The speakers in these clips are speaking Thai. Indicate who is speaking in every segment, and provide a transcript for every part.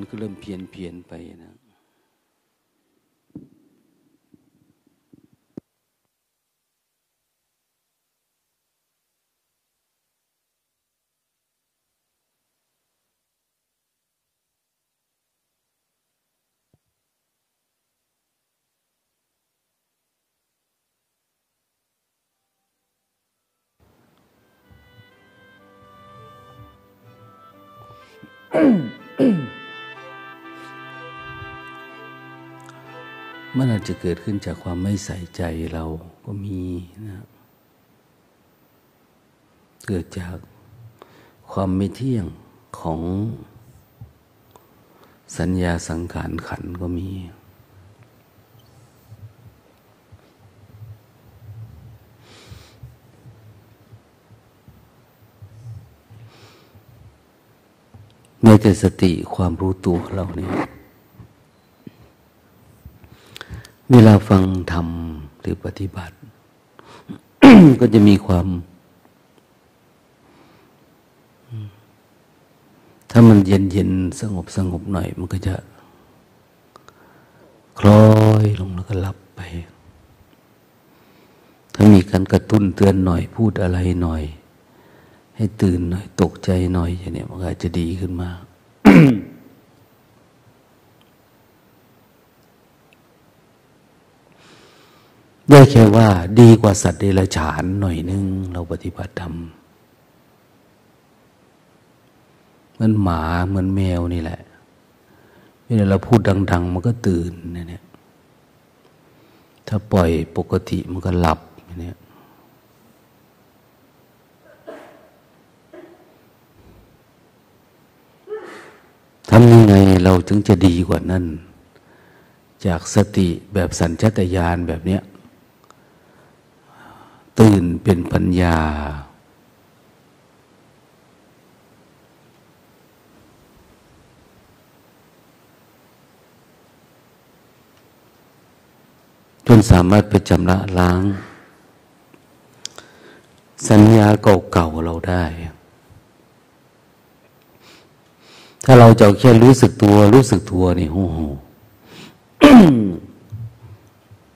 Speaker 1: มันก็เริ่มเพียนเพียนไปนะ มันอาจจะเกิดขึ้นจากความไม่ใส่ใจเราก็มีนะเกิดจากความไม่เที่ยงของสัญญาสังขารขันก็มี ในแต่สติความรู้ตัวเราเนี่ย เวลาฟังธรรมหรือปฏิบัติ ก็จะมีความถ้ามันเย็นเย็นสงบสงบหน่อย มันก็จะ คล้อยลงแล้วก็หลับไป ถ้ามีการกระตุ้นเตือนหน่อยพูดอะไรหน่อย ให้ตื่นหน่อย ตกใจหน่อยอย่างนี้มันอาจะดีขึ้นมาก ได้แค่ว่าดีกว่าสัตว์เดรัจฉานหน่อยนึง เราปฏิบัติธรรมเหมือนหมาเหมือนแมวนี่แหละเวลาเราพูดดัง ๆ มันก็ตื่นเนี่ยถ้าปล่อยปกติมันก็หลับเนี่ยทำยังไงเราถึงจะดีกว่านั้น จากสติแบบสัญชตาตญาณแบบเนี้ย ตื่นเป็นปัญญา จนสามารถไปจำละล้าง สัญญาเก่าๆเราได้ ถ้าเราจะแค่รู้สึกตัวรู้สึกตัวนี่โอ้โห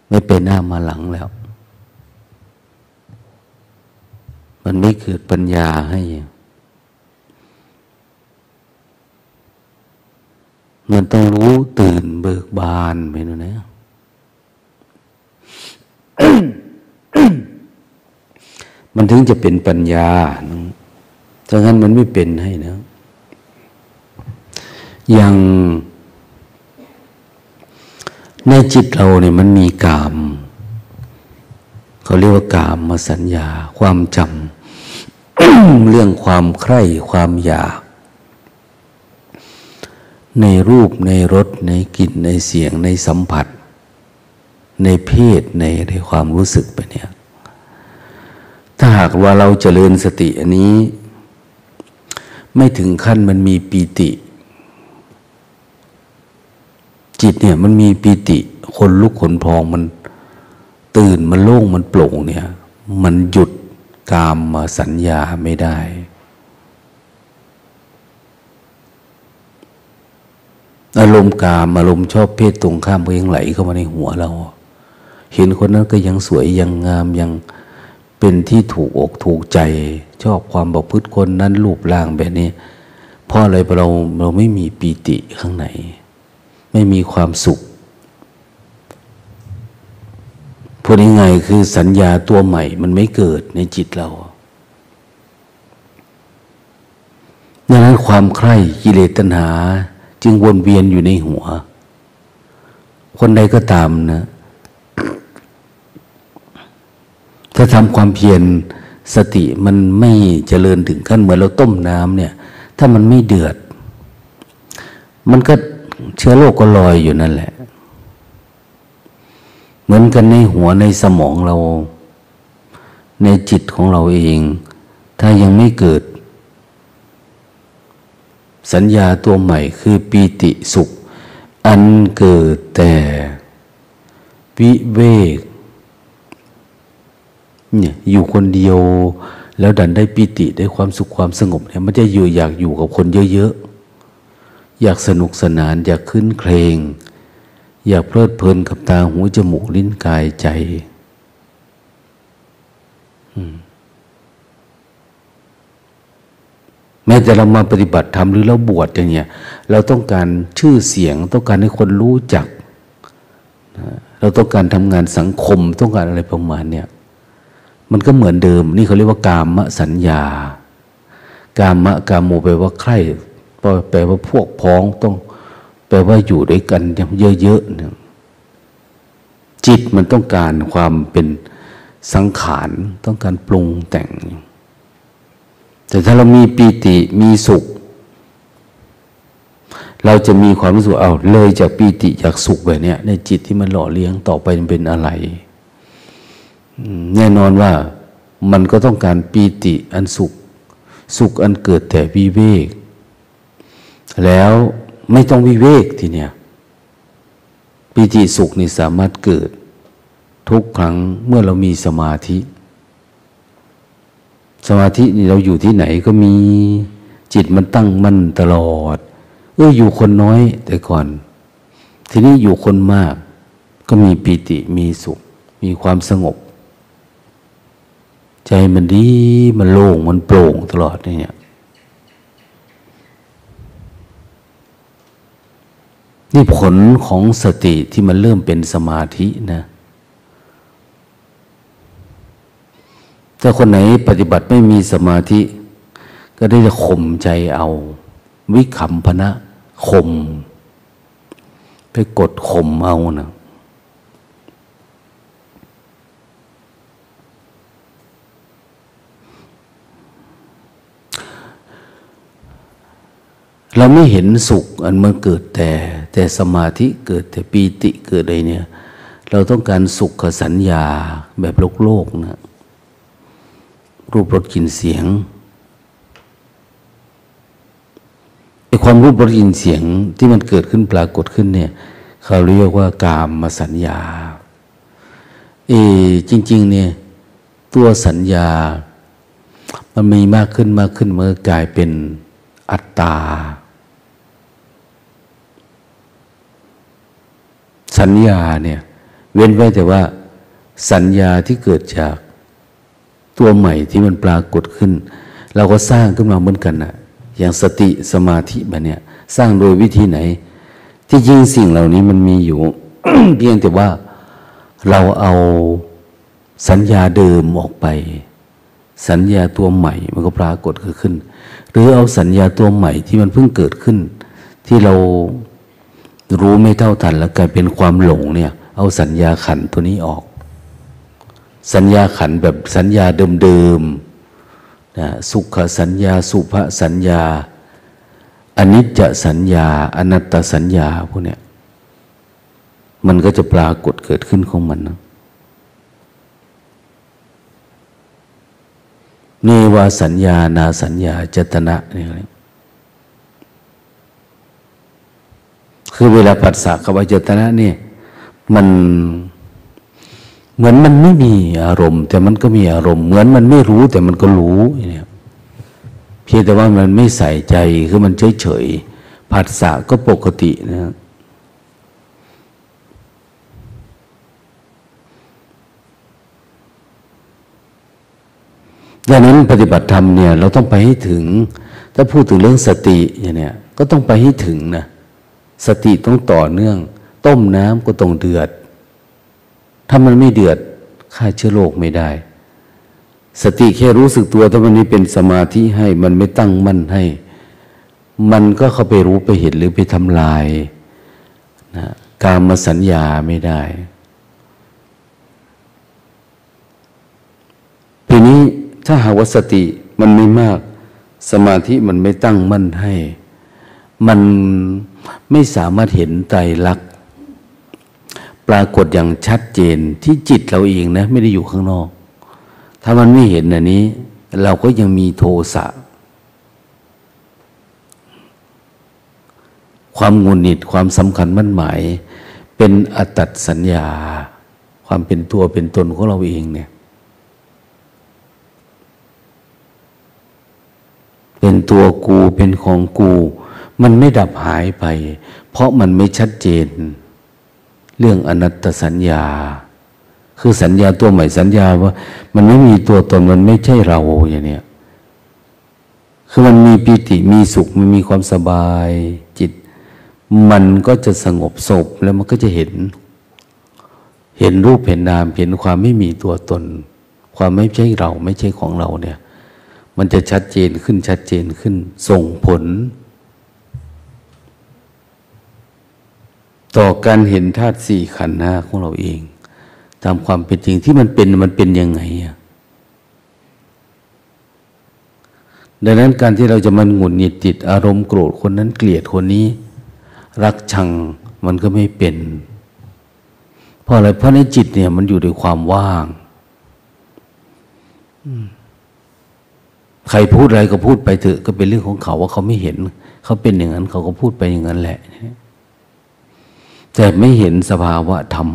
Speaker 1: ไม่เป็นหน้ามาหลังแล้ว มันไม่เกิดปัญญาให้ มันต้องรู้ตื่นเบิกบานไปนู่นนะมันถึงจะเป็นปัญญาถ้างั้นมันไม่เป็นให้นะ อย่างในจิตเราเนี่ยมันมีกาม เขาเรียกว่ากามมาสัญญาความจำ เรื่องความใคร่ความอยาก ในรูปในรสในกลิ่นในเสียงในสัมผัส ในเพศในในความรู้สึกไปเนี่ย ถ้าหากว่าเราเจริญสติอันนี้ ไม่ถึงขั้นมันมีปีติ จิตเนี่ยมันมีปีติ คนลุกขนพองมันตื่นมันโล่งมันโปร่งเนี่ย มันหยุด กามมาสัญญาไม่ได้ อารมณ์กามอารมณ์ชอบเพศตรงข้ามก็ยังไหลเข้ามาในหัวเรา เห็นคนนั้นก็ยังสวยยังงามยังเป็นที่ถูกอกถูกใจ ชอบความบอกพฤติคนนั้นรูปร่างแบบนี้เพราะอะไรเราเราไม่มีปีติข้างใน ไม่มีความสุข พูดง่ายๆคือสัญญาตัวใหม่ มันไม่เกิดในจิตเราดังนั้นความใคร่กิเลสตัณหา จึงวนเวียนอยู่ในหัว คนใดก็ตามนะถ้าทำความเพียรสติมันไม่เจริญถึงขั้นเหมือนเราต้มน้ำเนี่ย ถ้ามันไม่เดือด มันก็เชื้อโรคก็ลอยอยู่นั่นแหละ เหมือนกันในหัวในสมองเรา ในจิตของเราเอง ถ้ายังไม่เกิด สัญญาตัวใหม่คือปีติสุข อันเกิดแต่วิเวกเนี่ยอยู่คนเดียว แล้วดันได้ปิติได้ความสุขความสงบเนี่ยมันจะอยู่อยากอยู่กับคนเยอะๆ อยากสนุกสนาน อยากขึ้นเครง อยากเพลิดเพลินกับตาหูจมูกลิ้นกายใจแม้แต่เรามาปฏิบัติธรรมหรือเราบวชอย่างเงี้ย เราต้องการชื่อเสียง ต้องการให้คนรู้จัก เราต้องการทำงานสังคมต้องการอะไรประมาณเนี้ยมันก็เหมือนเดิม นี่เขาเรียกว่ากามสัญญา กามะกามโมแปลว่าใคร่แปลว่าพวกพ้องต้อง แปลว่าอยู่ด้วยกันเยอะๆเนี่ยจิตมันต้องการความเป็นสังขาร ต้องการปรุงแต่ง แต่ถ้าเรามีปีติมีสุข เราจะมีความรู้สึกเอาเลยจากปีติจากสุขแบบนี้ในจิตที่มันหล่อเลี้ยงต่อไปมันเป็นอะไร แน่นอนว่ามันก็ต้องการปีติอันสุข สุขอันเกิดแต่วิเวก แล้ว ไม่ต้องวิเวกทีเนี้ยปีติสุขนี่สามารถเกิด ทุกครั้งเมื่อเรามีสมาธิ สมาธินี่เราอยู่ที่ไหนก็มีจิตมันตั้งมั่นตลอด เอออยู่คนน้อย แต่ก่อน ทีนี้อยู่คนมาก ก็มีปีติมีสุข มีความสงบ ใจมันดีมันโล่งมันโปร่งตลอดเนี่ย นี่ผลของสติที่มันเริ่มเป็นสมาธินะถ้าคนไหนปฏิบัติไม่มีสมาธิ ก็ได้จะข่มใจเอา วิขำพนะข่มไปกดข่มเอานะ เราไม่เห็นสุขอันมันเกิดแต่ แต่สมาธิเกิดแต่ปีติเกิดอะไรเนี่ย เราต้องการสุขสัญญาแบบโลกโลกนะรูปรสกลิ่นเสียงไอความรูปรสกลิ่นเสียงที่มันเกิดขึ้นปรากฏขึ้นเนี่ยเขาเรียกว่ากามมาสัญญาเอจริง ๆ เนี่ย ตัวสัญญา มันมีมากขึ้นมากขึ้นเมื่อกลายเป็นอัตตา สัญญาเนี่ย เว้นไว้แต่ว่าสัญญาที่เกิดจากตัวใหม่ที่มันปรากฏขึ้น เราก็สร้างขึ้นมาเหมือนกันนะอย่างสติสมาธิแบบเนี้ยสร้างโดยวิธีไหน ที่จริงสิ่งเหล่านี้มันมีอยู่ เพียงแต่ว่าเราเอาสัญญาเดิมออกไป สัญญาตัวใหม่มันก็ปรากฏขึ้น หรือเอาสัญญาตัวใหม่ที่มันเพิ่งเกิดขึ้น ที่เรา รู้ไม่เท่าทันแล้วกลายเป็นความหลงเนี่ย เอาสัญญาขันตัวนี้ออก สัญญาขันแบบสัญญาเดิมๆนะสุขสัญญา สุภสัญญาอนิจจสัญญา อนัตตสัญญาพวกเนี้ยมันก็จะปรากฏเกิดขึ้นของมันนะเนวาสัญญา นาสัญญาจตนะเนี่ย คือเวลาปัสสะกับวิจตนะเนี่ยมันเหมือนมันไม่มีอารมณ์ แต่มันก็มีอารมณ์ เหมือนมันไม่รู้แต่มันก็รู้เนี่ยเพียงแต่ว่ามันไม่ใส่ใจคือมันเฉยเฉยผัสสะก็ปกตินะดังนั้นปฏิบัติธรรมเนี่ยเราต้องไปให้ถึง ถ้าพูดถึงเรื่องสติอย่างเนี้ยก็ต้องไปให้ถึงนะ สติต้องต่อเนื่อง ต้มน้ำก็ต้องเดือด ถ้ามันไม่เดือดฆ่าเชื้อโรคไม่ได้ สติแค่รู้สึกตัวถ้ามันไม่เป็นสมาธิให้ มันไม่ตั้งมั่นให้ มันก็เข้าไปรู้ไปเห็นหรือไปทำลายนะการมาสัญญาไม่ได้ทีนี้ถ้าหากว่าสติมันไม่มาก สมาธิมันไม่ตั้งมั่นให้ มัน ไม่สามารถเห็นไตรลักษณ์ปรากฏอย่างชัดเจนที่จิตเราเองนะ ไม่ได้อยู่ข้างนอก ถ้ามันไม่เห็นอันนี้ เราก็ยังมีโทสะความงุนหงิดความสำคัญมั่นหมาย เป็นอตัดสัญญา ความเป็นตัวเป็นตนของเราเองเนี่ย เป็นตัวกูเป็นของกู มันไม่ดับหายไป เพราะมันไม่ชัดเจน เรื่องอนัตตสัญญา คือสัญญาตัวใหม่สัญญาว่า มันไม่มีตัวตนมันไม่ใช่เราอย่างเนี้ยคือมันมีปิติมีสุขมันมีความสบายจิต มันก็จะสงบศพแล้วมันก็จะเห็น เห็นรูปเห็นนามเห็นความไม่มีตัวตน ความไม่ใช่เราไม่ใช่ของเราเนี่ย มันจะชัดเจนขึ้นชัดเจนขึ้น ส่งผล ต่อการเห็นธาตุสี่ขันธ์หน้าของเราเอง ตามความเป็นจริงที่มันเป็นมันเป็นยังไงอะดังนั้นการที่เราจะมันหงุดหงิดจิตอารมณ์โกรธคนนั้นเกลียดคนนี้ รักชังมันก็ไม่เป็น เพราะอะไรเพราะในจิตเนี่ยมันอยู่ด้วยความว่างใครพูดอะไรก็พูดไปเถอะก็เป็นเรื่องของเขาว่าเขาไม่เห็น เขาเป็นอย่างนั้นเขาก็พูดไปอย่างนั้นแหละ แต่ไม่เห็นสภาวะธรรม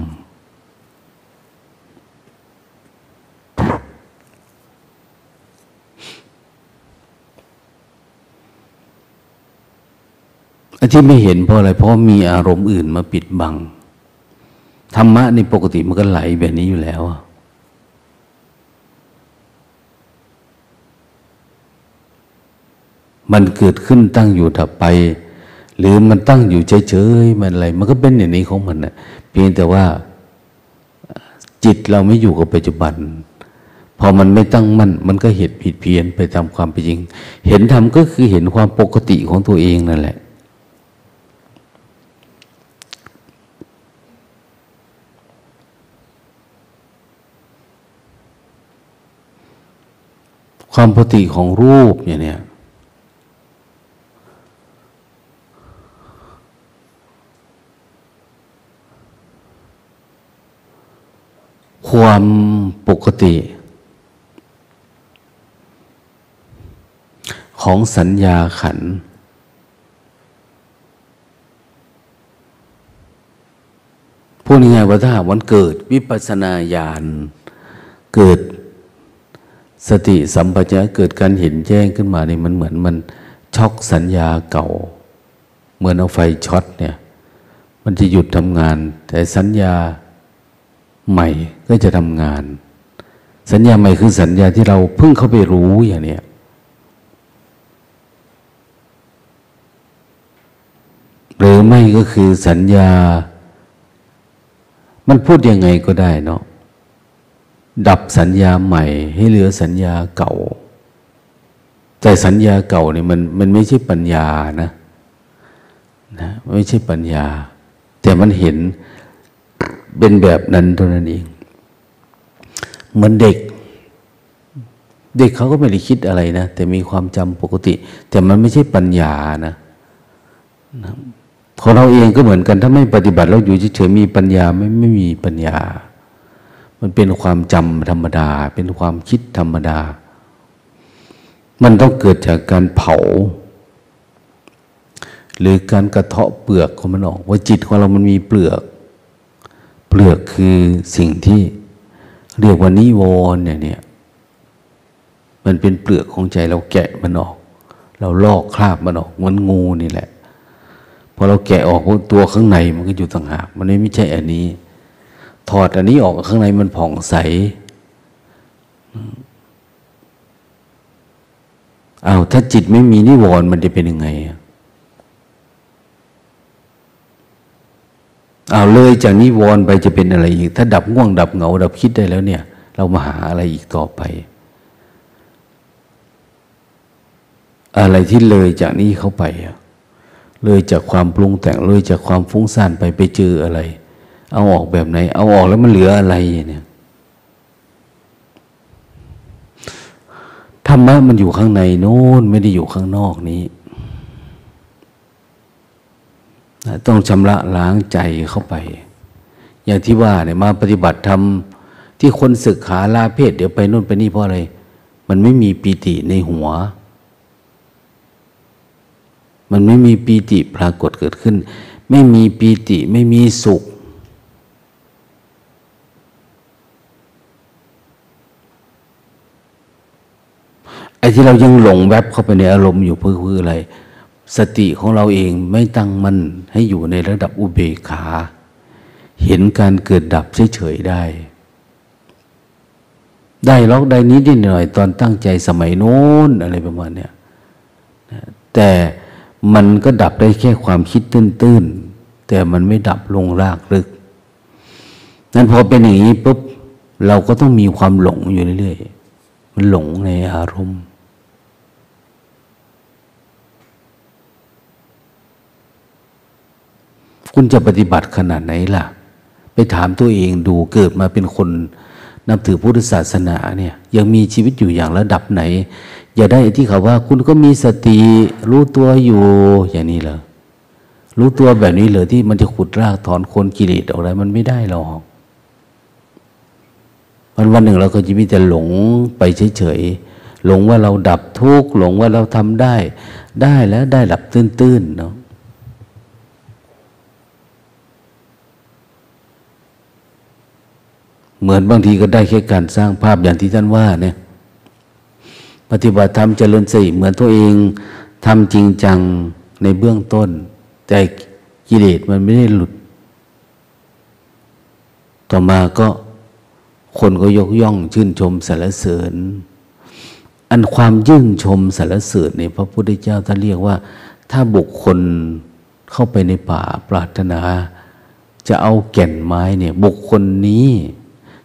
Speaker 1: ที่ไม่เห็นเพราะอะไร เพราะมีอารมณ์อื่นมาปิดบัง ธรรมะในปกติมันก็ไหลแบบนี้อยู่แล้วมันเกิดขึ้นตั้งอยู่ถับไป หรือมันตั้งอยู่เฉยๆมันอะไร มันก็เป็นอย่างนี้ของมันนะเพียงแต่ว่าจิตเราไม่อยู่กับปัจจุบัน พอมันไม่ตั้งมั่นมันก็เหตุผิดเพี้ยนไปตามความเป็นจริง เห็นธรรมก็คือเห็นความปกติของตัวเองนั่นแหละความปกติของรูปอย่างเนี้ย ความปกติ ของสัญญาขัน พูดง่ายๆว่าถ้าวันเกิดวิปัสนาญาณ เกิดสติสัมปชัญญะเกิดการเห็นแจ้งขึ้นมาเนี่ยมันเหมือนมันช็อกสัญญาเก่า เหมือนเอาไฟช็อตเนี่ย มันจะหยุดทำงาน แต่สัญญา ใหม่ก็จะทำงาน สัญญาใหม่คือสัญญาที่เราเพิ่งเข้าไปรู้อย่างเนี้ยหรือไม่ก็คือสัญญา มันพูดยังไงก็ได้เนาะดับสัญญาใหม่ ให้เหลือสัญญาเก่า แต่สัญญาเก่าเนี่ยมันมันไม่ใช่ปัญญานะนะไม่ใช่ปัญญา แต่มันเห็น เป็นแบบนั้นเท่านั้นเองเหมือนเด็ก เด็กเขาก็ไม่ได้คิดอะไรนะ แต่มีความจำปกติ แต่มันไม่ใช่ปัญญานะนะขอเราเองก็เหมือนกัน ถ้าไม่ปฏิบัติเราอยู่เฉยๆมีปัญญาไม่ไม่มีปัญญา มันเป็นความจำธรรมดา เป็นความคิดธรรมดา มันต้องเกิดจากการเผา หรือการกระเทาะเปลือกของมันออก ว่าจิตของเรามันมีเปลือก เปลือกคือสิ่งที่เรียกว่านิวรณ์เนี่ย มันเป็นเปลือกของใจเราแกะมันออก เราลอกคราบมันออกเหมือนงูนี่แหละพอเราแกะออกตัวข้างในมันก็อยู่ต่างหากมันไม่ใช่อันนี้ ถอดอันนี้ออกข้างในมันผ่องใสอา้าวถ้าจิตไม่มีนิวรณ์มันจะเป็นยังไง เอาเลยจากนิวรณ์ไปจะเป็นอะไรอีก ถ้าดับง่วงดับเหงา ดับคิดได้แล้วเนี่ย เรามาหาอะไรอีกต่อไป อะไรที่เลยจากนี้เข้าไป เลยจากความปรุงแต่งเลยจากความฟุ้งซ่านไปไปเจออะไร เอาออกแบบไหน เอาออกแล้วมันเหลืออะไรเนี่ยธรรมะมันอยู่ข้างในโน้นไม่ได้อยู่ข้างนอกนี้ ต้องชำระล้างใจเข้าไป อย่างที่ว่าเนี่ยมาปฏิบัติธรรมที่คนศึกขาลาเพศ เดี๋ยวไปโน่นไปนี่เพราะอะไร มันไม่มีปีติในหัว มันไม่มีปีติปรากฏเกิดขึ้น ไม่มีปีติไม่มีสุข ไอ้ที่เรายังหลงแวบเข้าไปในอารมณ์อยู่เพื่ออะไร สติของเราเองไม่ตั้งมั่นให้อยู่ในระดับอุเบกขา เห็นการเกิดดับเฉยๆได้ ได้ล็อกได้นิดนิดหน่อย ตอนตั้งใจสมัยโน้นอะไรประมาณเนี้ยแต่มันก็ดับได้แค่ความคิดตื้นๆ แต่มันไม่ดับลงรากลึก นั้นพอเป็นอย่างนี้ปุ๊บเราก็ต้องมีความหลงอยู่เรื่อยๆ มันหลงในอารมณ์ คุณจะปฏิบัติขนาดไหนล่ะ ไปถามตัวเองดูเกิดมาเป็นคนนับถือพุทธศาสนาเนี่ย ยังมีชีวิตอยู่อย่างระดับไหน อย่าได้ที่เขาว่า คุณก็มีสติรู้ตัวอยู่อย่างนี้เหรอรู้ตัวแบบนี้เลยที่มันจะขุดรากถอนโคนกิเลสออกอะไรมันไม่ได้หรอกวันวันหนึ่งเราก็จะมีแต่หลงไปเฉยๆหลงว่าเราดับทุกข์หลงว่าเราทำได้ ได้แล้วได้หลับตื้นๆเนาะ เหมือนบางทีก็ได้แค่การสร้างภาพอย่างที่ท่านว่าเนี่ยปฏิบัติธรรมเจริญสติเหมือนตัวเองทำจริงจังในเบื้องต้น แต่กิเลสมันไม่ได้หลุด ต่อมาก็คนก็ยกย่องชื่นชมสรรเสริญ อันความยื่นชมสรรเสริญในพระพุทธเจ้าท่านเรียกว่า ถ้าบุคคลเข้าไปในป่าปรารถนา จะเอาแก่นไม้เนี่ย บุคคลนี้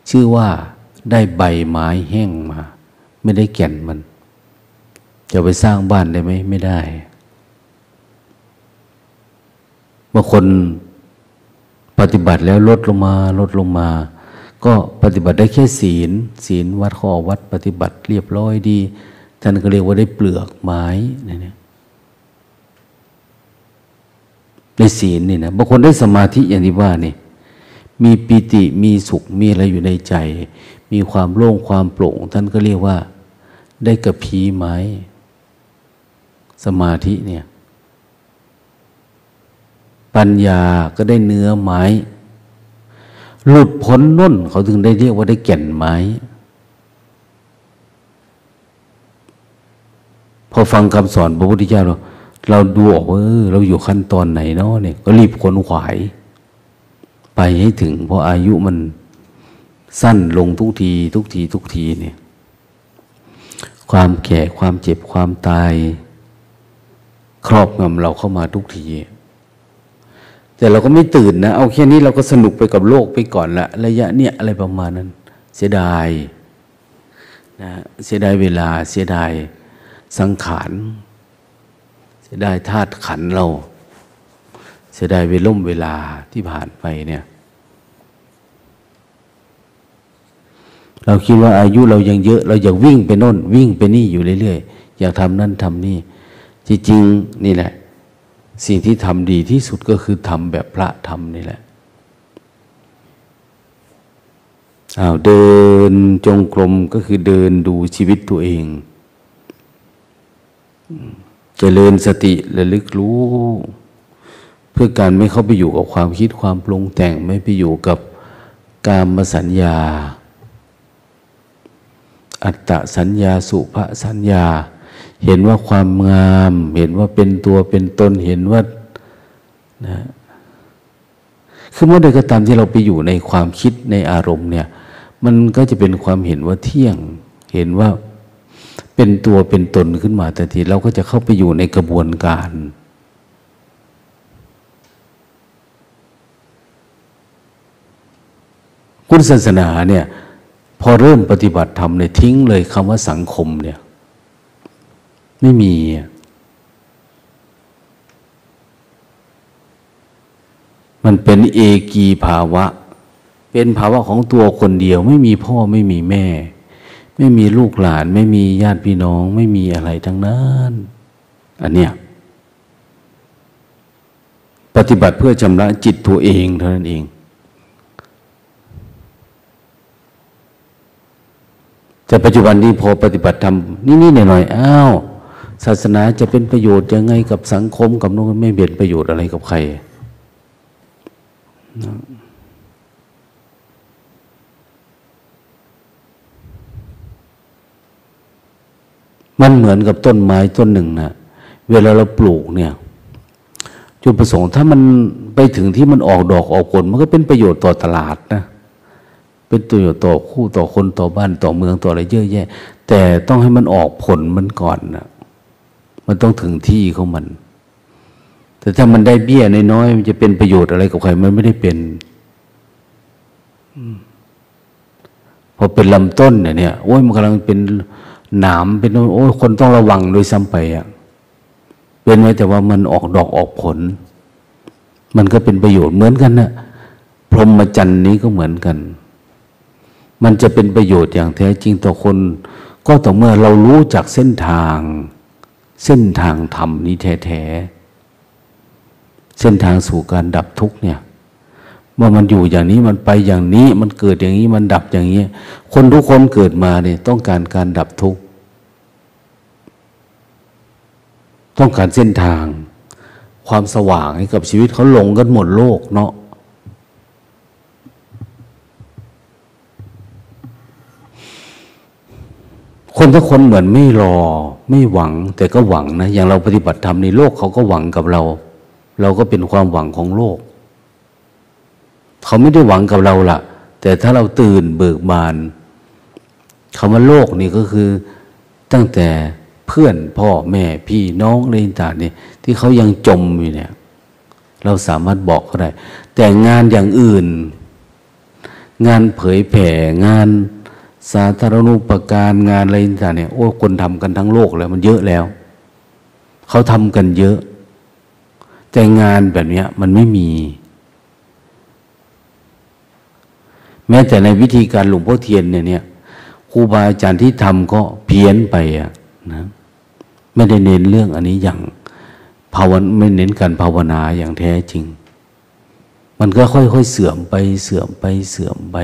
Speaker 1: ชื่อว่าได้ใบไม้แห้งมา ไม่ได้แก่นมัน จะไปสร้างบ้านได้ไหมไม่ได้บางคนปฏิบัติแล้วลดลงมาลดลงมา ก็ปฏิบัติได้แค่ศีล ศีลวัดข้อวัดปฏิบัติเรียบร้อยดี ท่านก็เรียกว่าได้เปลือกไม้นี่ยในศีลนี่นะบางคนได้สมาธิอย่างที่ว่านี่ มีปิติมีสุขมีอะไรอยู่ในใจ มีความโล่งความโปร่ง ท่านก็เรียกว่า ได้กระพีไม้สมาธิเนี่ย ปัญญาก็ได้เนื้อไม้ หลุดพ้นนุ่นเขาถึงได้เรียกว่าได้แก่นไม้ พอฟังคำสอนพระพุทธเจ้าเราเราดูออกว่าเราอยู่ขั้นตอนไหนเนาะเนี่ยก็รีบขนขวาย ไปให้ถึง เพราะอายุมันสั้นลงทุกที ทุกที ทุกทีเนี่ย ความแก่ความเจ็บความตาย ครอบงำเราเข้ามาทุกที แต่เราก็ไม่ตื่นนะ เอาแค่นี้เราก็สนุกไปกับโลกไปก่อนละระยะเนี้ยอะไรประมาณนั้น เสียดายนะเสียดายเวลาเสียดายสังขาร เสียดายธาตุขันเรา เสียดายเวล่มเวลาที่ผ่านไปเนี่ย เราคิดว่าอายุเรายังเยอะ เราอยากวิ่งไปโน่น วิ่งไปนี่อยู่เรื่อยๆ อยากทำนั่นทำนี่ จริงๆ นี่แหละ สิ่งที่ทำดีที่สุดก็คือทำแบบพระทำนี่แหละอ้าวเดินจงกรมก็คือเดินดูชีวิตตัวเองจเจริญสติระลึกรู้ พื่อการไม่เข้าไปอยู่กับความคิดความปรุงแต่งไม่ไปอยู่กับกามสัญญา อัตตสัญญาสุภสัญญา เห็นว่าความงาม เห็นว่าเป็นตัวเป็นตนเห็นว่านะคือเมื่อใดก็ตามที่เราไปอยู่ในความคิดในอารมณ์เนี่ย มันก็จะเป็นความเห็นว่าเที่ยง เห็นว่าเป็นตัวเป็นตนขึ้นมาแต่ทีเราก็จะเข้าไปอยู่ในกระบวนการ พุทธศาสนาเนี่ยพอเริ่มปฏิบัติธรรมเนี่ยทิ้งเลยคำว่าสังคมเนี่ย ไม่มี มันเป็นเอกีภาวะ เป็นภาวะของตัวคนเดียว ไม่มีพ่อไม่มีแม่ ไม่มีลูกหลาน ไม่มีญาติพี่น้อง ไม่มีอะไรทั้งนั้น อันเนี้ยปฏิบัติเพื่อชำระจิตตัวเองเท่านั้นเอง แต่ปัจจุบันนี้พอปฏิบัติทำนี่ๆหน่อยๆอ้าวศาสนาจะเป็นประโยชน์ยังไงกับสังคมกับโน้นไม่เป็นประโยชน์อะไรกับใครมันเหมือนกับต้นไม้ต้นหนึ่งนะเวลาเราปลูกเนี่ย จุดประสงค์ถ้ามันไปถึงที่มันออกดอกออกผลมันก็เป็นประโยชน์ต่อตลาดนะ เป็นประโยชน์ต่อคู่ต่อคนต่อบ้านต่อเมืองต่ออะไรเยอะแยะ แต่ต้องให้มันออกผลมันก่อนนะมันต้องถึงที่ของมัน แต่ถ้ามันได้เบี้ยน้อยๆมันจะเป็นประโยชน์อะไรกับใครมันไม่ได้เป็นพอเป็นลำต้นเนี่ยเนี่ยโอ้ยมันกำลังเป็นหนามเป็นโอ้ยคนต้องระวังโดยซ้ำไปอะเป็นไว้แต่ว่ามันออกดอกออกผล มันก็เป็นประโยชน์เหมือนกันนะพรหมจรรย์นี้ก็เหมือนกัน มันจะเป็นประโยชน์อย่างแท้จริงต่อคน ก็ต่อเมื่อเรารู้จักเส้นทาง เส้นทางธรรมนี้แท้ๆเส้นทางสู่การดับทุกเนี่ยว่ามันอยู่อย่างนี้มันไปอย่างนี้ มันเกิดอย่างนี้มันดับอย่างนี้ คนทุกคนเกิดมาเนี่ยต้องการการดับทุกข์ต้องการเส้นทาง ความสว่างให้กับชีวิตเขาหลงกันหมดโลกเนาะ คนทุกคนเหมือนไม่รอ ไม่หวัง แต่ก็หวังนะ อย่างเราปฏิบัติธรรมในโลกเขาก็หวังกับเรา เราก็เป็นความหวังของโลก เขาไม่ได้หวังกับเราละแต่ถ้าเราตื่นเบิกบานคำว่าโลกนี่ก็คือตั้งแต่เพื่อนพ่อแม่พี่น้องอะไรต่างนี่ที่เขายังจมอยู่เนี่ย เราสามารถบอกเขาได้ แต่งานอย่างอื่น งานเผยแผ่งาน สาธารณูปการงานอะไรต่างเนี่ยโอ้คนทำกันทั้งโลกแล้ว มันเยอะแล้ว เขาทำกันเยอะ แต่งานแบบนี้มันไม่มี แม้แต่ในวิธีการหลวงพ่อเทียนเนี่ยเนี่ยครูบาอาจารย์ที่ทำก็เพี้ยนไปอะนะไม่ได้เน้นเรื่องอันนี้อย่างภาวนาไม่เน้นการภาวนาอย่างแท้จริง มันก็ค่อยๆเสื่อมไปเสื่อมไปเสื่อมไป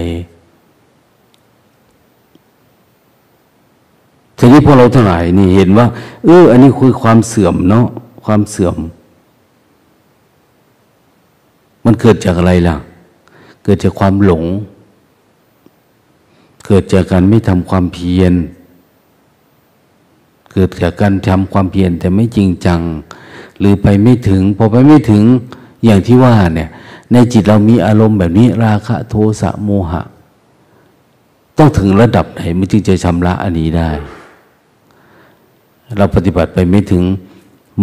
Speaker 1: ทีนี้พวกเราทั้งหลายนี่เห็นว่า เออ อันนี้คือความเสื่อมเนาะความเสื่อม มันเกิดจากอะไรล่ะ เกิดจากความหลง เกิดจากการไม่ทำความเพียร เกิดจากการทำความเพียรแต่ไม่จริงจัง หรือไปไม่ถึง พอไปไม่ถึงอย่างที่ว่าเนี่ย ในจิตเรามีอารมณ์แบบนี้ราคะโทสะโมหะ ต้องถึงระดับไหนมันจึงจะชำระอันนี้ได้ เราปฏิบัติไปไม่ถึง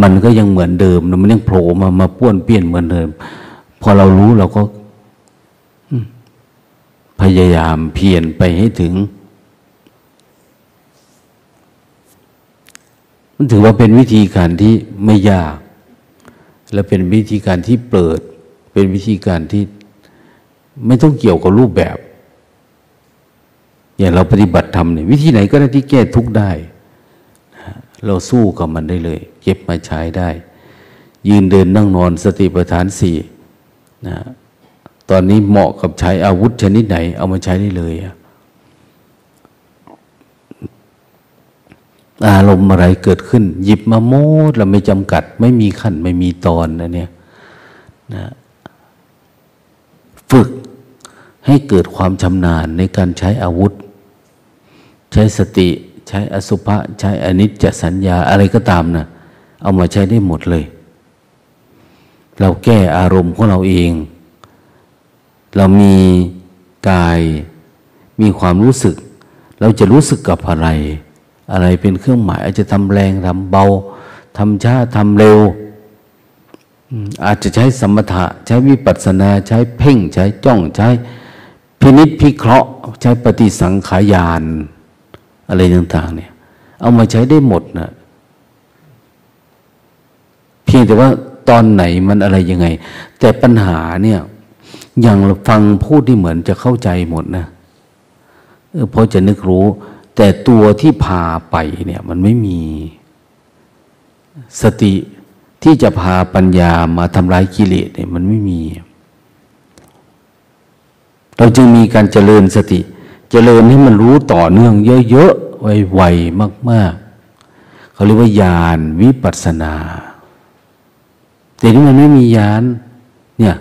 Speaker 1: มันก็ยังเหมือนเดิมมันยังโผล่มามาป้วนเปี้ยนเหมือนเดิม พอเรารู้เราก็พยายามเพียรไปให้ถึง มันถือว่าเป็นวิธีการที่ไม่ยาก และเป็นวิธีการที่เปิด เป็นวิธีการที่ไม่ต้องเกี่ยวกับรูปแบบ อย่างเราปฏิบัติธรรมเนี่ยวิธีไหนก็ได้ที่แก้ทุกได้ เราสู้กับมันได้เลย เก็บมาใช้ได้ ยืนเดินนั่งนอนสติปัฏฐานสี่นะตอนนี้เหมาะกับใช้อาวุธชนิดไหน เอามาใช้ได้เลยอารมณ์อะไรเกิดขึ้น หยิบมาโมดเราไม่จำกัด ไม่มีขั้น ไม่มีตอนนะเนี่ยนะฝึกให้เกิดความชำนาญในการใช้อาวุธ ใช้สติ ใช้อสุภะใช้อนิจจสัญญาอะไรก็ตามนะเอามาใช้ได้หมดเลย เราแก้อารมณ์ของเราเอง เรามีกายมีความรู้สึก เราจะรู้สึกกับอะไร อะไรเป็นเครื่องหมาย อาจจะทำแรงทำเบาทำช้าทำเร็ว อาจจะใช้สมถะ ใช้วิปัสสนาใช้เพ่งใช้จ้องใช้พินิษพิเคราะห์ ใช้ปฏิสังขายาน อะไรต่าง ๆ เนี่ย เอามาใช้ได้หมดนะเพียงแต่ว่าตอนไหนมันอะไรยังไง แต่ปัญหาเนี่ยอย่างฟังพูดที่เหมือนจะเข้าใจหมดนะเออพอจะนึกรู้ แต่ตัวที่พาไปเนี่ย มันไม่มี สติที่จะพาปัญญามาทำลายกิเลสเนี่ย มันไม่มี เราจึงมีการเจริญสติ เจริญให้มันรู้ต่อเนื่องเยอะๆ ไวๆ มากๆ เขาเรียกว่าญาณวิปัสสนา แต่นี่มันไม่มีญาณเนี่ย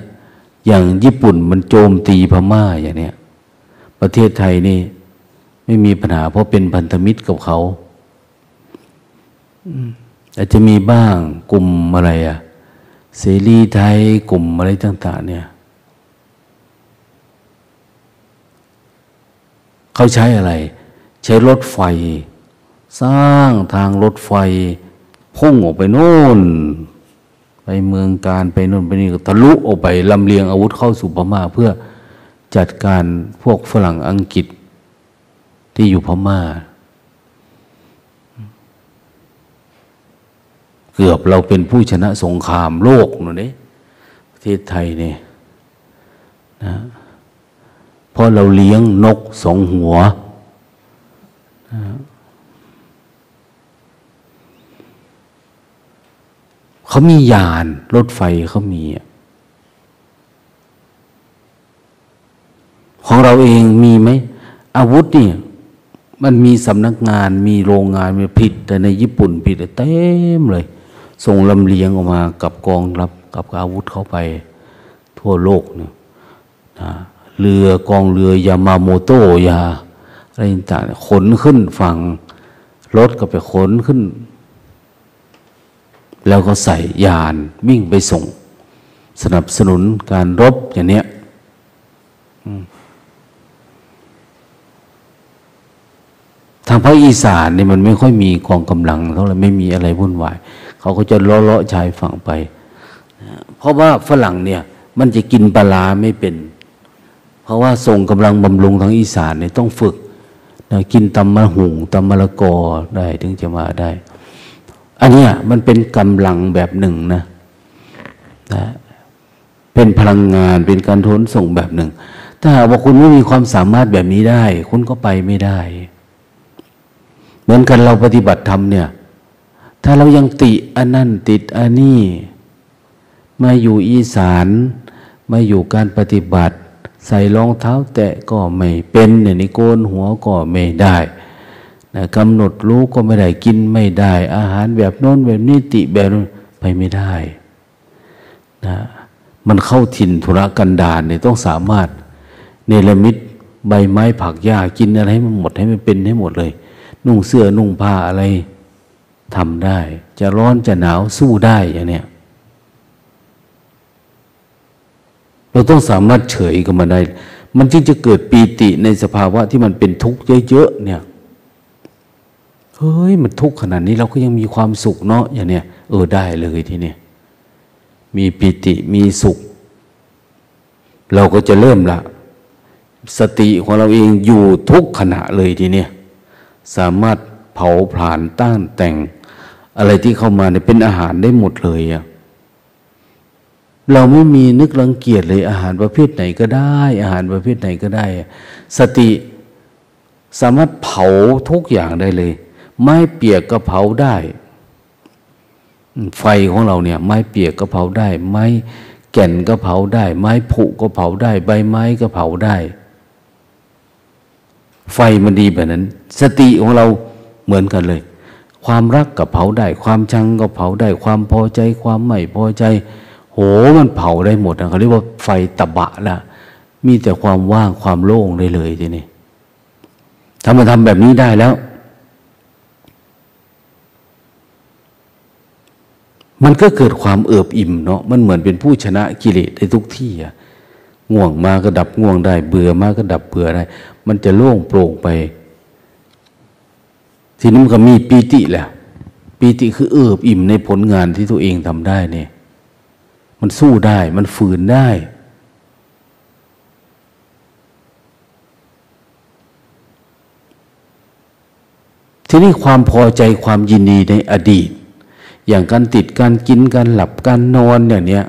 Speaker 1: อย่างญี่ปุ่นมันโจมตีพม่าอย่างเนี้ย ประเทศไทยนี่ ไม่มีปัญหาเพราะเป็นพันธมิตรกับเขาอาจจะมีบ้างกลุ่มอะไรอะเสรีไทยกลุ่มอะไรต่าง ๆ เนี่ย เขาใช้อะไร ใช้รถไฟ สร้างทางรถไฟ พุ่งออกไปโน่น ไปเมืองการไปโน่นไปนี่ทะลุออกไปลำเลียงอาวุธเข้าสู่พม่า เพื่อจัดการพวกฝรั่งอังกฤษที่อยู่พม่า เกือบเราเป็นผู้ชนะสงครามโลกนู่นนี่ประเทศไทยเนี่ยนะ เพราะเราเลี้ยงนกสองหัว เขามียานรถไฟเขามี ของเราเองมีไหม อาวุธนี่มันมีสำนักงานมีโรงงานมีผิด แต่ในญี่ปุ่นผิดเต็มเลย ส่งลำเลียงออกมากับกองรับกับอาวุธเข้าไป ทั่วโลกเนี่ยนะ เรือกองเรือยามาโมโตยาอะไรต่างขนขึ้นฝั่งรถก็ไปขนขึ้น แล้วก็ใส่ยานวิ่งไปส่ง สนับสนุนการรบอย่างเนี้ยทางภาคอีสานนี่มันไม่ค่อยมีกองกำลังเท่าไหร่ไม่มีอะไรวุ่นวาย เขาก็จะเลาะๆชายฝั่งไป เพราะว่าฝรั่งเนี่ย มันจะกินปลาไม่เป็น เพราะว่าส่งกำลังบำรุงทางอีสานเนี่ยต้องฝึกนะกินตำมะหุงตำมะละกอได้ถึงจะมาได้ อันนี้มันเป็นกำลังแบบหนึ่งนะนะเป็นพลังงานเป็นการทนส่งแบบหนึ่ง ถ้าหากว่าคุณไม่มีความสามารถแบบนี้ได้ คุณก็ไปไม่ได้ เหมือนกันเราปฏิบัติธรรมเนี่ย ถ้าเรายังติอันนั่นติดอันนี้มาอยู่อีสานมาอยู่การปฏิบัติ ใส่รองเท้าแตะก็ไม่เป็นเนี่ยนี่โกนหัวก็ไม่ได้นะกำหนดรู้ก็ไม่ได้กินไม่ได้ อาหารแบบโน้นแบบนี้ติแบบนู้นไปไม่ได้นะมันเข้าถิ่นธุรกันดารเนี่ยต้องสามารถ เนรมิตใบไม้ผักหญ้ากินอะไรให้มันหมดให้มันเป็นให้หมดเลย นุ่งเสื้อนุ่งผ้าอะไรทำได้ จะร้อนจะหนาวสู้ได้อย่างเนี้ย เราต้องสามารถเฉยกับมันได้ มันจึงจะเกิดปีติในสภาวะที่มันเป็นทุกข์เยอะๆเนี่ย เฮ้ยมันทุกข์ขนาดนี้เราก็ยังมีความสุขเนาะอย่างเนี้ยเออได้เลยทีเนี้ยมีปีติมีสุข เราก็จะเริ่มละ สติของเราเองอยู่ทุกขณะเลยทีเนี้ยสามารถเผาผลาญต้านแต่ง อะไรที่เข้ามาเนี่ยเป็นอาหารได้หมดเลยอะ เราไม่มีนึกรังเกียจเลยอาหารประเภทไหนก็ได้ อาหารประเภทไหนก็ได้ สติสามารถเผาทุกอย่างได้เลย ไม้เปียกก็เผาได้ ไฟของเราเนี่ย ไม้เปียกก็เผาได้ ไม้แก่นก็เผาได้ ไม้ผุก็เผาได้ ใบไม้ก็เผาได้ ไฟมันดีแบบนั้น สติของเราเหมือนกันเลย ความรักกับเผาได้ ความชังก็เผาได้ ความพอใจ ความไม่พอใจ โหมันเผาได้หมดนะเขาเรียกว่าไฟตะบะละมีแต่ความว่างความโล่งได้เลยทีนี้ถ้ามันทำแบบนี้ได้แล้ว มันก็เกิดความเอิบอิ่มเนาะมันเหมือนเป็นผู้ชนะกิเลสในทุกที่อะง่วงมาก็ดับง่วงได้ เบื่อมาก็ดับเบื่อได้ มันจะโล่งโปร่งไป ทีนี้มันก็มีปีติแหละปีติคือเอิบอิ่มในผลงานที่ตัวเองทำได้เนี่ย มันสู้ได้ มันฝืนได้ ทีนี้ความพอใจความยินดีในอดีต อย่างการติดการกินการหลับการนอนอย่างเนี้ย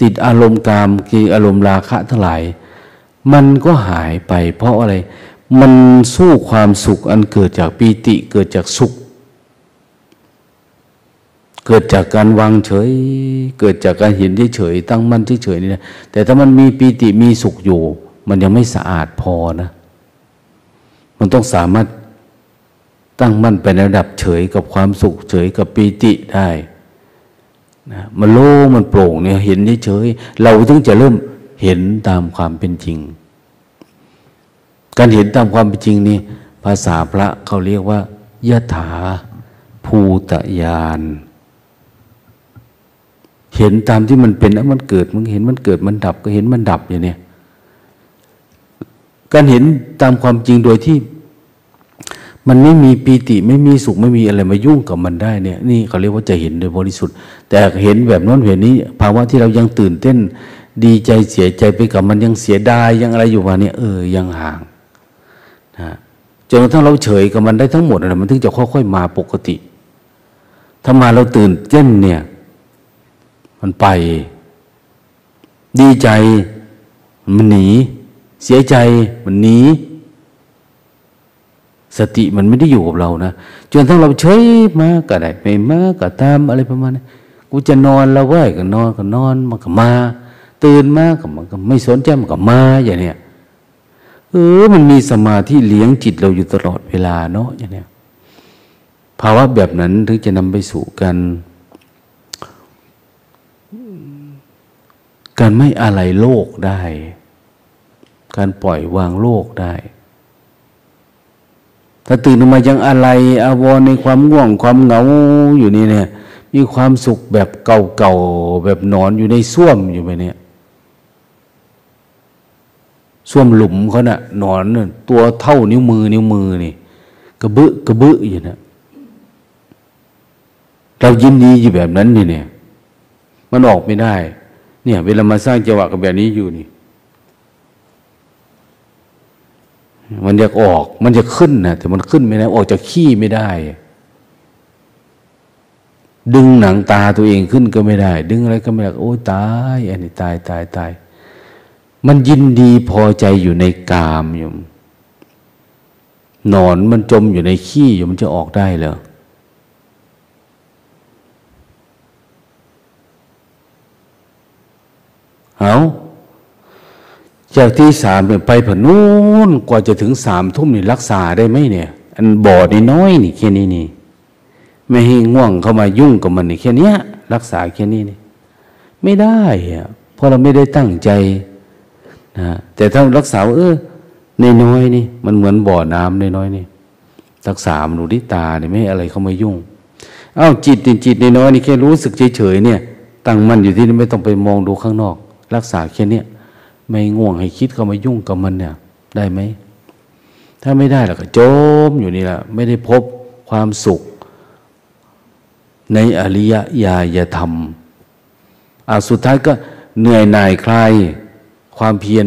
Speaker 1: ติดอารมณ์กามคืออารมณ์ราคะทั้งหลาย มันก็หายไป เพราะอะไร มันสู้ความสุขอันเกิดจากปีติเกิดจากสุข เกิดจากการวางเฉย เกิดจากการเห็นเฉยตั้งมั่นเฉยนี่นะแต่ถ้ามันมีปีติมีสุขอยู่ มันยังไม่สะอาดพอนะ มันต้องสามารถตั้งมั่นไปในระดับเฉยกับความสุข เฉยกับปีติได้นะมันโล่มันโปร่งเนี่ยเห็นเฉยเราถึงจะเริ่มเห็นตามความเป็นจริง การเห็นตามความเป็นจริงนี่ภาษาพระเขาเรียกว่ายะถาภูตญาณ เห็นตามที่มันเป็นแล้วมันเกิด มันเห็นมันเกิดมันดับก็เห็นมันดับอย่างนี้การเห็นตามความจริงโดยที่ มันไม่มีปีติไม่มีสุขไม่มีอะไรมายุ่งกับมันได้เนี่ย นี่เขาเรียกว่าจะเห็นโดยบริสุทธิ์ แต่เห็นแบบนั้นเห็นนี้ ภาวะที่เรายังตื่นเต้น ดีใจเสียใจไปกับมันยังเสียดายยังอะไรอยู่มาเนี่ยเออยังห่างนะจนกระทั่งเราเฉยกับมันได้ทั้งหมดนะมันถึงจะค่อยๆมาปกติ ถ้ามาเราตื่นเต้นเนี่ย มันไป ดีใจ มันหนี เสียใจมันหนี สติมันไม่ได้อยู่กับเรานะจนทั้งเราเฉยมาก็ได้ไม่มาก็ตามอะไรประมาณนี้กูจะนอนแล้วว้ก็นอนก็นอนมันก็มา ตื่นมาก็มันก็ไม่สนใจมันก็มาอย่างเนี้ยเออ มันมีสมาธิเลี้ยงจิตเราอยู่ตลอดเวลาเนาะอย่างเนี้ยภาวะแบบนั้นถึงจะนำไปสู่การ การไม่อะไรโลกได้ การปล่อยวางโลกได้ ถ้าตื่นมายังอะไรอาวรในความง่วงความเหงาอยู่นี่เนี่ย มีความสุขแบบเก่าๆแบบนอนอยู่ในส้วมอยู่ไปเนี่ยส้วมหลุมเขานะ่ะนอนเนี่ยตัวเท่านิ้วมือนิ้วมือนี่กระบึกระบึอยู่นะเรายินดีอยู่แบบนั้นนี่เนี่ย มันออกไม่ได้ เนี่ย เวลามาสร้างจังหวะกับแบบนี้อยู่นี่ มันอยากออก มันจะขึ้นนะแต่มันขึ้นไม่ได้ออกจากขี้ไม่ได้ ดึงหนังตาตัวเองขึ้นก็ไม่ได้ ดึงอะไรก็ไม่ได้โอ้ตายอันนี้ตายตายตายมันยินดีพอใจอยู่ในกามอยู่นอนมันจมอยู่ในขี้อยู่มันจะออกได้เหรอ เอาจากที่สามเนี่ยไปผนู้นกว่าจะถึงสามทุ่มนี่รักษาได้ไหมเนี่ย อันบอดน้อยนี่แค่นี้นี่ ไม่ให้ง่วงเข้ามายุ่งกับมันนี่แค่นี้รักษาแค่นี้นี่ ไม่ได้อะเพราะเราไม่ได้ตั้งใจนะแต่ถ้ารักษาเออในน้อยนี่ มันเหมือนบ่อน้ำในน้อยนี่รักษามันดูที่ตาเนี่ยไม่อะไรเข้ามายุ่งอ้าวจิตจิตในน้อยนี่แค่รู้สึกเฉยๆเนี่ยตั้งมันอยู่ที่นี่ไม่ต้องไปมองดูข้างนอก รักษาแค่เนี้ยไม่ง่วงให้คิดเข้ามายุ่งกับมันเนี่ย ได้ไหม ถ้าไม่ได้เราก็จมอยู่นี่แหละไม่ได้พบความสุข ในอริยญาณธรรมอาสุดท้ายก็เหนื่อยหน่ายคลายความเพียร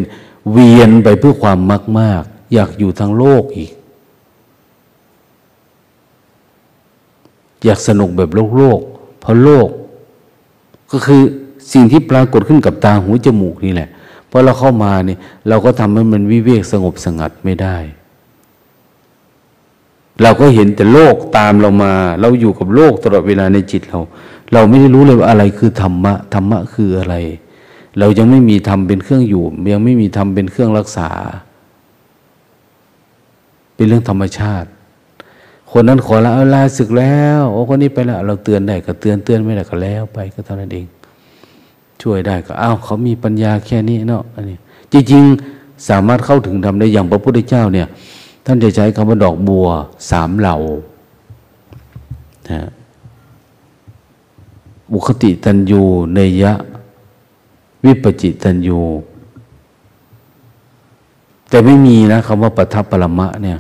Speaker 1: เวียนไปเพื่อความมากมากอยากอยู่ทางโลกอีก อยากสนุกแบบโลกโลกเพราะโลก ก็คือ สิ่งที่ปรากฏขึ้นกับตาหูจมูกนี่แหละพอเราเข้ามาเนี่ยเราก็ทำให้มันวิเวกสงบสงัดไม่ได้ เราก็เห็นแต่โลกตามเรามา เราอยู่กับโลกตลอดเวลาในจิตเรา เราไม่ได้รู้เลยว่าอะไรคือธรรมะธรรมะคืออะไร เรายังไม่มีธรรมเป็นเครื่องอยู่ ยังไม่มีธรรมเป็นเครื่องรักษา เป็นเรื่องธรรมชาติคนนั้นขอละลาศึกแล้ว โอ้คนนี้ไปแล้วเราเตือนได้ก็เตือนเตือนไม่ได้ก็แล้วไปก็เท่านั้นเอง ช่วยได้ก็อ้าวเขามีปัญญาแค่นี้เนาะอันนี้จริงๆสามารถเข้าถึงทำได้อย่างพระพุทธเจ้าเนี่ย ท่านจะใช้คำว่าดอกบัวสามเหล่านะบุคติตันยูเนยะ วิปจิตันยูแต่ไม่มีนะคำว่าปทัพปรมะเนี่ย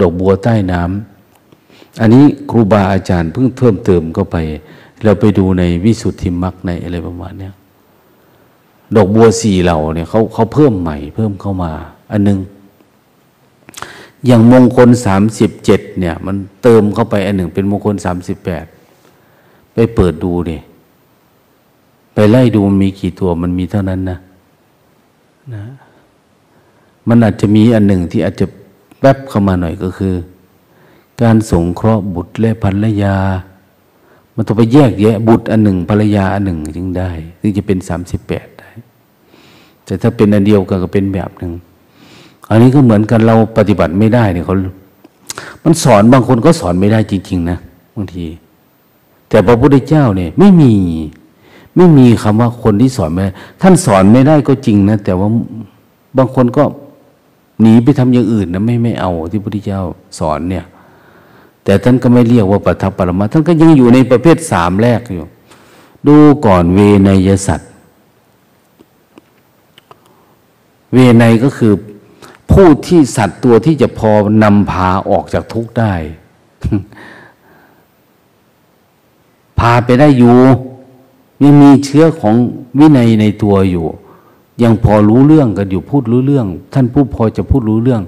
Speaker 1: ดอกบัวใต้น้ำอันนี้ครูบาอาจารย์เพิ่งเพิ่มเติมเข้าไป เราไปดูในวิสุทธิมรรคในอะไรประมาณเนี้ยดอกบัวสี่เหล่าเนี่ยเขาเขาเพิ่มใหม่เพิ่มเข้ามา อันนึง อย่างมงคลสามสิบเจ็ดเนี่ย มันเติมเข้าไปอันหนึ่ง เป็นมงคลสามสิบแปดไปเปิดดูดิไปไล่ดูมันมีกี่ตัวมันมีเท่านั้นนะนะ มันอาจจะมีอันหนึ่งที่อาจจะแป๊บเข้ามาหน่อยก็คือ การสงเคราะห์บุตรและภรรยา มันต้องไปแยกแยะ บุตรอันหนึ่งภรรยาอันหนึ่งจึงได้ถึงจะเป็นสามสิบแปดได้ แต่ถ้าเป็นอันเดียวกันก็เป็นแบบหนึ่งอันนี้ก็เหมือนกันเราปฏิบัติไม่ได้เนี่ยเขามันสอนบางคนก็สอนไม่ได้จริง ๆ นะบางที แต่พระพุทธเจ้าเนี่ย ไม่มีไม่มีคำว่าคนที่สอนไม่ได้ท่านสอนไม่ได้ก็จริงนะแต่ว่าบางคนก็หนีไปทำอย่างอื่นนะไม่ไม่เอาที่พระพุทธเจ้าสอนเนี่ย แต่ท่านก็ไม่เรียกว่าปัทภปรมาท่านก็ยังอยู่ในประเภทสามแรกอยู่ ดูก่อนเวนยสัตว์เวนยก็คือผู้ที่สัตว์ตัวที่จะพอนำพาออกจากทุกข์ได้ พาไปได้อยู่ ยังมีเชื้อของวินัยในตัวอยู่ ยังพอรู้เรื่องกันอยู่พูดรู้เรื่อง ท่านผู้พอจะพูดรู้เรื่อง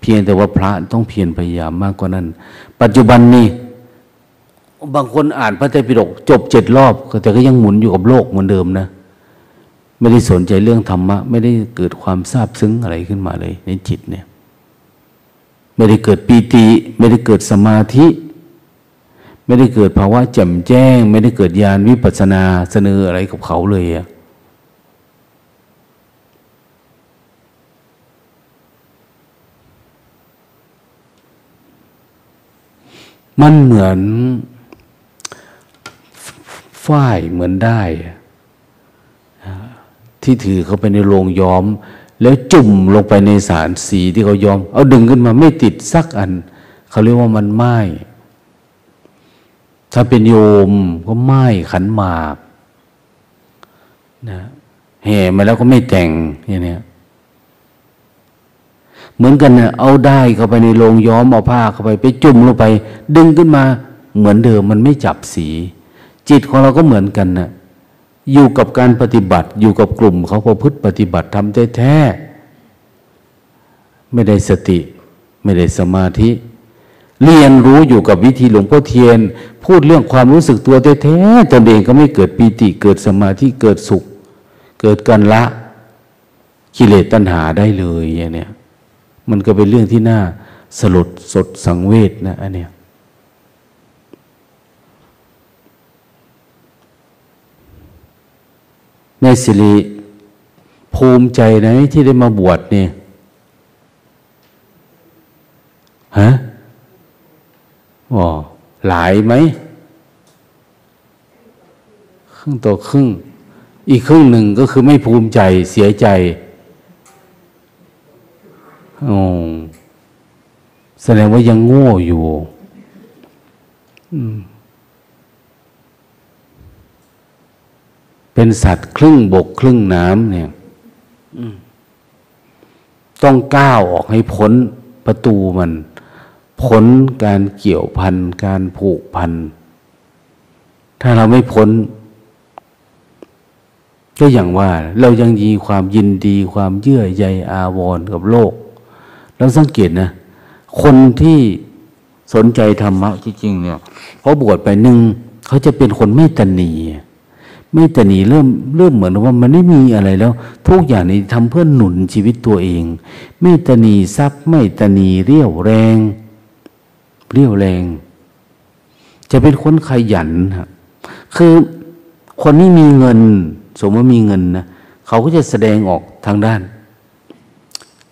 Speaker 1: เพียงแต่ว่าพระต้องเพียรพยายามมากกว่านั้น ปัจจุบันนี้ บางคนอ่านพระไตรปิฎกจบเจ็ดรอบ แต่ก็ยังหมุนอยู่กับโลกเหมือนเดิมนะ ไม่ได้สนใจเรื่องธรรมะ ไม่ได้เกิดความซาบซึ้งอะไรขึ้นมาเลย ในจิตเนี่ย ไม่ได้เกิดปีติ ไม่ได้เกิดสมาธิ ไม่ได้เกิดภาวะแจ่มแจ้ง ไม่ได้เกิดญาณวิปัสนาเสนออะไรกับเขาเลยอะ มันเหมือนฝ้ายเหมือนได้ ที่ถือเขาไปในโรงย้อม แล้วจุ่มลงไปในสารสีที่เขาย้อม เอาดึงขึ้นมาไม่ติดสักอัน เขาเรียกว่ามันไหมถ้าเป็นโยมก็ไหมขันหมากนะแห่มาแล้วก็ไม่แต่งอย่างนี้ เหมือนกันนะเอาได้เข้าไปในโรงย้อมเอาผ้าเข้าไปไปจุ่มลงไป ดึงขึ้นมาเหมือนเดิมมันไม่จับสี จิตของเราก็เหมือนกันนะอยู่กับการปฏิบัติ อยู่กับกลุ่มเขาประพฤติปฏิบัติทำแท้ ไม่ได้สติ ไม่ได้สมาธิ เรียนรู้อยู่กับวิธีหลวงพ่อเทียน พูดเรื่องความรู้สึกตัวแท้ๆตนเองก็ไม่เกิดปีติ เกิดสมาธิเกิดสุข เกิดการละกิเลสตัณหาได้เลยอย่างเนี้ย มันก็เป็นเรื่องที่น่าสลดสดสังเวชนะอันเนี้ยแม่สิริภูมิใจนะที่ได้มาบวชเนี่ยฮะอ๋อหลายไหมครึ่งต่อครึ่ง อีกครึ่งหนึ่งก็คือไม่ภูมิใจเสียใจ อ๋อแสดงว่ายังโง่อยู่เป็นสัตว์ครึ่งบกครึ่งน้ำเนี่ยต้องก้าวออกให้พ้นประตูมัน พ้นการเกี่ยวพัน การผูกพัน ถ้าเราไม่พ้น ก็อย่างว่า เรายังมีความยินดีความเยื่อใยอาวรกับโลก เราสังเกตนะ คนที่สนใจธรรมะจริงๆเนี่ยพอบวชไปหนึ่งเขาจะเป็นคนไม่ตันีไม่ตนีเริ่มเริ่มเหมือนว่ามันไม่มีอะไรแล้ว ทุกอย่างนี้ทำเพื่อหนุนชีวิตตัวเอง ไม่ตนีทรัพย์ไม่ตนีเรี่ยวแรง เรี่ยวแรง จะเป็นคนขยันครับคือคนที่มีเงิน สมมติมีเงินนะเขาก็จะแสดงออกทางด้าน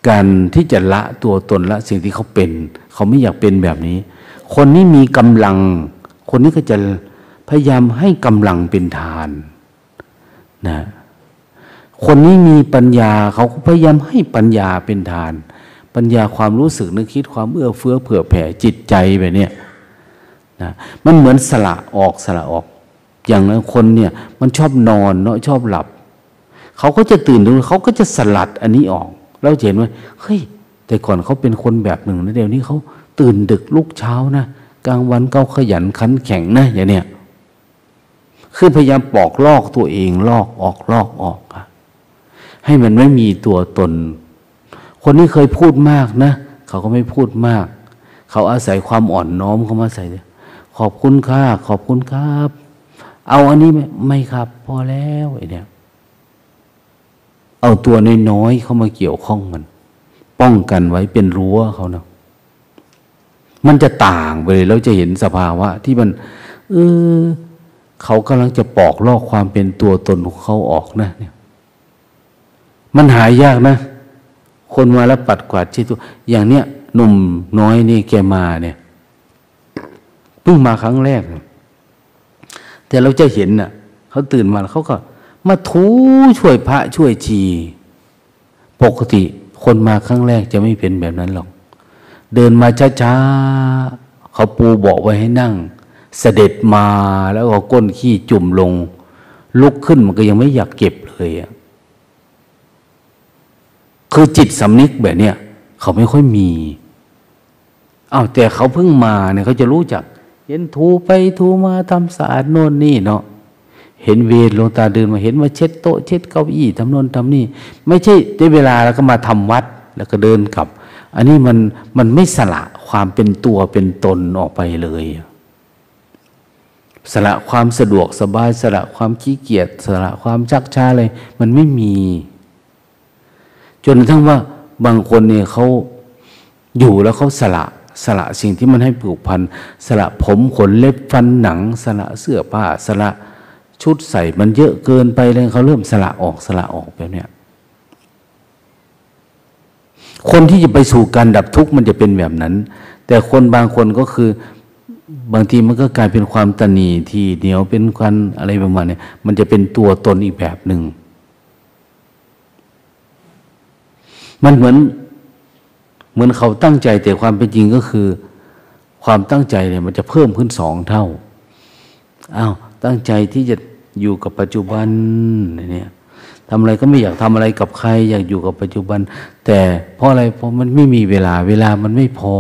Speaker 1: การที่จะละตัวตนละสิ่งที่เขาเป็น เขาไม่อยากเป็นแบบนี้ คนนี้มีกำลัง คนนี้ก็จะพยายามให้กำลังเป็นทานนะคนนี้มีปัญญาเขาพยายามให้ปัญญาเป็นทาน ปัญญาความรู้สึกนึกคิดความเอื้อเฟื้อเผื่อแผ่จิตใจแบบนี้นะมันเหมือนสละออกสละออก อย่างนั้นคนเนี่ยมันชอบนอนเนาะชอบหลับ เขาก็จะตื่นดูเขาก็จะสลัดอันนี้ออก แล้วเห็นว่าเฮ้ยแต่ก่อนเขาเป็นคนแบบหนึ่งนะเดี๋ยวนี้เขาตื่นดึกลุกเช้านะกลางวันเขาขยันขันแข็งนะอย่างเนี้ยคือพยายามปอกลอกตัวเองลอกออกลอกออกอะให้มันไม่มีตัวตน คนนี้เคยพูดมากนะ เขาก็ไม่พูดมาก เขาอาศัยความอ่อนน้อมเขามาใส่ขอบคุณค่ะขอบคุณครับ เอาอันนี้ไหมไม่ครับ พอแล้วไอ้เนี่ย เอาตัวน้อยๆเข้ามาเกี่ยวข้องมัน ป้องกันไว้เป็นรั้วเขาเนาะมันจะต่างไปเลยแล้วจะเห็นสภาวะ ที่มันเออเขากำลังจะปอกลอกความเป็นตัวตนของเขาออกนะเนี่ย มันหายยากนะ คนมาแล้วปัดกวาดชี้ตัว อย่างเนี้ยหนุ่มน้อยนี่แกมาเนี่ยเพิ่งมาครั้งแรก แต่เราจะเห็นน่ะ เขาตื่นมาเขาก็ มาทูช่วยพระช่วยชี ปกติคนมาครั้งแรกจะไม่เป็นแบบนั้นหรอก เดินมาช้าๆเขาปูเบาะไว้ให้นั่ง เสด็จมาแล้วก็ก้นขี้จุ่มลง ลุกขึ้นมันก็ยังไม่อยากเก็บเลยอะคือจิตสำนึกแบบเนี้ยเขาไม่ค่อยมีอ้าวแต่เขาเพิ่งมาเนี่ยเขาจะรู้จักเห็นทูไปทูมาทำสะอาดโน่นนี่เนาะ เห็นเวรลงตาเดินมาเห็นมาเช็ดโต๊ะเช็ดเก้าอี้ทำนนทำนี่ ไม่ใช่ได้เวลาแล้วก็มาทำวัดแล้วก็เดินกลับ อันนี้มันมันไม่สละความเป็นตัวเป็นตนออกไปเลย สละความสะดวกสบายสละความขี้เกียจสละความชักช้าอะไรมันไม่มี จนทั้งว่าบางคนเนี่ยเขาอยู่แล้วเขาสละสละสิ่งที่มันให้ผูกพัน สละผมขนเล็บฟันหนัง สละเสื้อผ้าสละ ชุดใส่มันเยอะเกินไปเลยเขาเริ่มสละออกสละออกแบบเนี้ยคนที่จะไปสู่การดับทุกข์มันจะเป็นแบบนั้น แต่คนบางคนก็คือบางทีมันก็กลายเป็นความตนีที่เหนียวเป็นควันอะไรประมาณนี้มันจะเป็นตัวตนอีกแบบหนึ่ง มันเหมือนเหมือนเขาตั้งใจแต่ความเป็นจริงก็คือ ความตั้งใจเนี่ยมันจะเพิ่มขึ้นสองเท่าอ้าว ตั้งใจที่จะอยู่กับปัจจุบันเนี่ยทำอะไรก็ไม่อยากทำอะไรกับใคร อยากอยู่กับปัจจุบัน แต่เพราะอะไรเพราะมันไม่มีเวลา เวลามันไม่พอ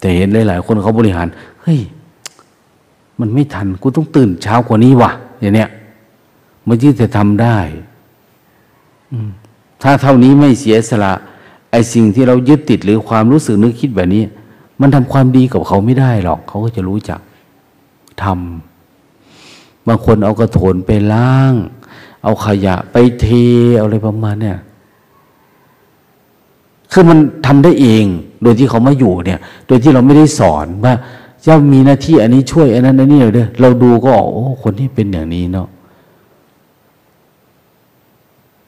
Speaker 1: แต่เห็นหลาย ๆ คนเขาบริหารเฮ้ยมันไม่ทันกูต้องตื่นเช้ากว่านี้วะอย่างเนี้ยมันที่จะทำได้ถ้าเท่านี้ไม่เสียสละไอ้สิ่งที่เรายึดติดหรือความรู้สึกนึกคิดแบบนี้ มันทำความดีกับเขาไม่ได้หรอก เขาก็จะรู้จัก ทำบางคนเอากระโถนไปล้าง เอาขยะไปเทเอาอะไรประมาณเนี่ยคือมันทำได้เอง โดยที่เขามาอยู่เนี่ย โดยที่เราไม่ได้สอนว่าเจ้ามีหน้าที่อันนี้ช่วยอันนั้นอันนี้เด้อเราดูก็ออกโอ้คนที่เป็นอย่างนี้เนาะฉ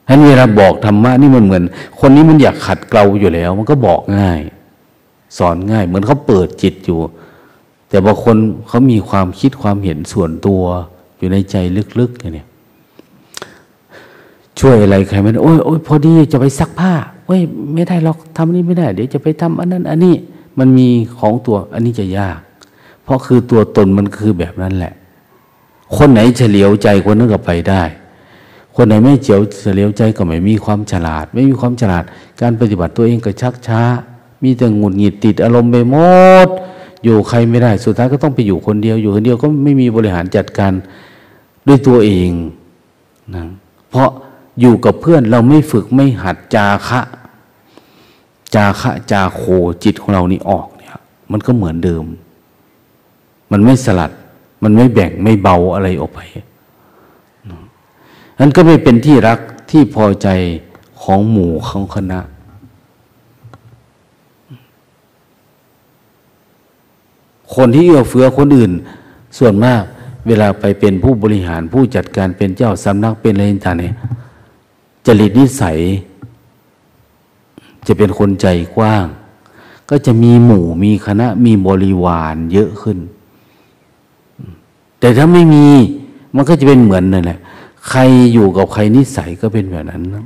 Speaker 1: ะนั้นเวลาบอกธรรมะนี่มันเหมือน คนนี้มันอยากขัดเกลาอยู่แล้ว มันก็บอกง่าย สอนง่าย เหมือนเขาเปิดจิตอยู่ แต่บางคนเขามีความคิดความเห็นส่วนตัวอยู่ในใจลึกๆอย่างนี้ช่วยอะไรใครไม่ได้โอ้ยโอ้ยพอดีจะไปซักผ้าเว้ยไม่ได้หรอกทำนี้ไม่ได้ เดี๋ยวจะไปทำอันนั้น อันนี้มันมีของตัวอันนี้จะยาก เพราะคือตัวตนมันคือแบบนั้นแหละ คนไหนเฉลียวใจคนนั้นก็ไปได้ คนไหนไม่เจียวเสียวใจก็ไม่มีความฉลาด ไม่มีความฉลาด การปฏิบัติตัวเองก็ชักช้า มีแต่หงุดหงิดติดอารมณ์ไปหมด อยู่ใครไม่ได้ สุดท้ายก็ต้องไปอยู่คนเดียว อยู่คนเดียวก็ไม่มีบริหารจัดการด้วยตัวเองนะเพราะอยู่กับเพื่อนเราไม่ฝึกไม่หัดจาคะ จาคะจาโคจิตของเรานี่ออกเนี่ย มันก็เหมือนเดิม มันไม่สลัด มันไม่แบ่งไม่เบาอะไรออกไปนั้นก็ไม่เป็นที่รักที่พอใจของหมู่ของคณะ คนที่เอื้อเฟื้อคนอื่น ส่วนมากเวลาไปเป็นผู้บริหารผู้จัดการเป็นเจ้าสำนักเป็นอะไรต่างเนี่ยจริตนิสัย จะเป็นคนใจกว้าง ก็จะมีหมู่มีคณะมีบริวารเยอะขึ้น แต่ถ้าไม่มีมันก็จะเป็นเหมือนนั่นแหละใครอยู่กับใครนิสัยก็เป็นแบบนั้นนะ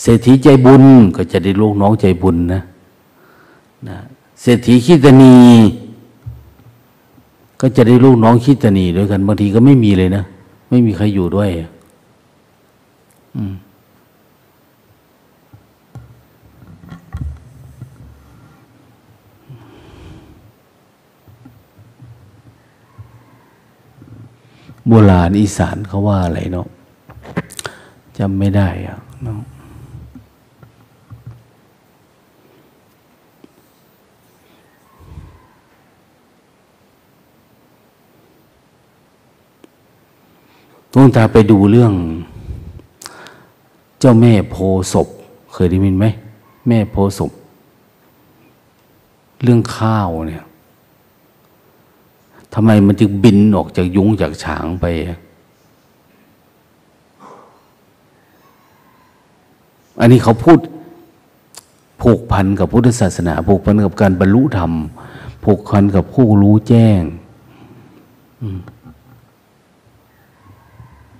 Speaker 1: เศรษฐีใจบุญก็จะได้ลูกน้องใจบุญนะ นะเศรษฐีขีตนีก็จะได้ลูกน้องขี้ตนีด้วยกัน บางทีก็ไม่มีเลยนะ ไม่มีใครอยู่ด้วยอืมโบราณอีสานเขาว่าอะไรเนาะจำไม่ได้อะเนาะ หลวงตาไปดูเรื่อง เจ้าแม่โพศพ เคยได้ยินไหม แม่โพศพ เรื่องข้าวเนี่ยทำไมมันจึงบินออกจากยุงจากฉางไป อันนี้เขาพูดผูกพันกับพุทธศาสนา ผูกพันกับการบรรลุธรรม ผูกพันกับผู้รู้แจ้ง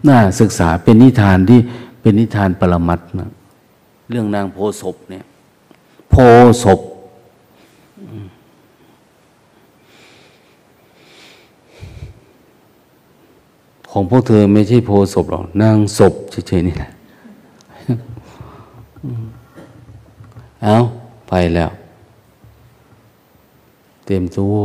Speaker 1: น่าศึกษาเป็นนิทานที่เป็นนิทานปรมัตนะเรื่องนางโพศพเนี่ย โพศพของพวกเธอไม่ใช่โพศพหรอกนางศพเฉยๆนี่แหละเอาไปแล้ว เตรียมตัว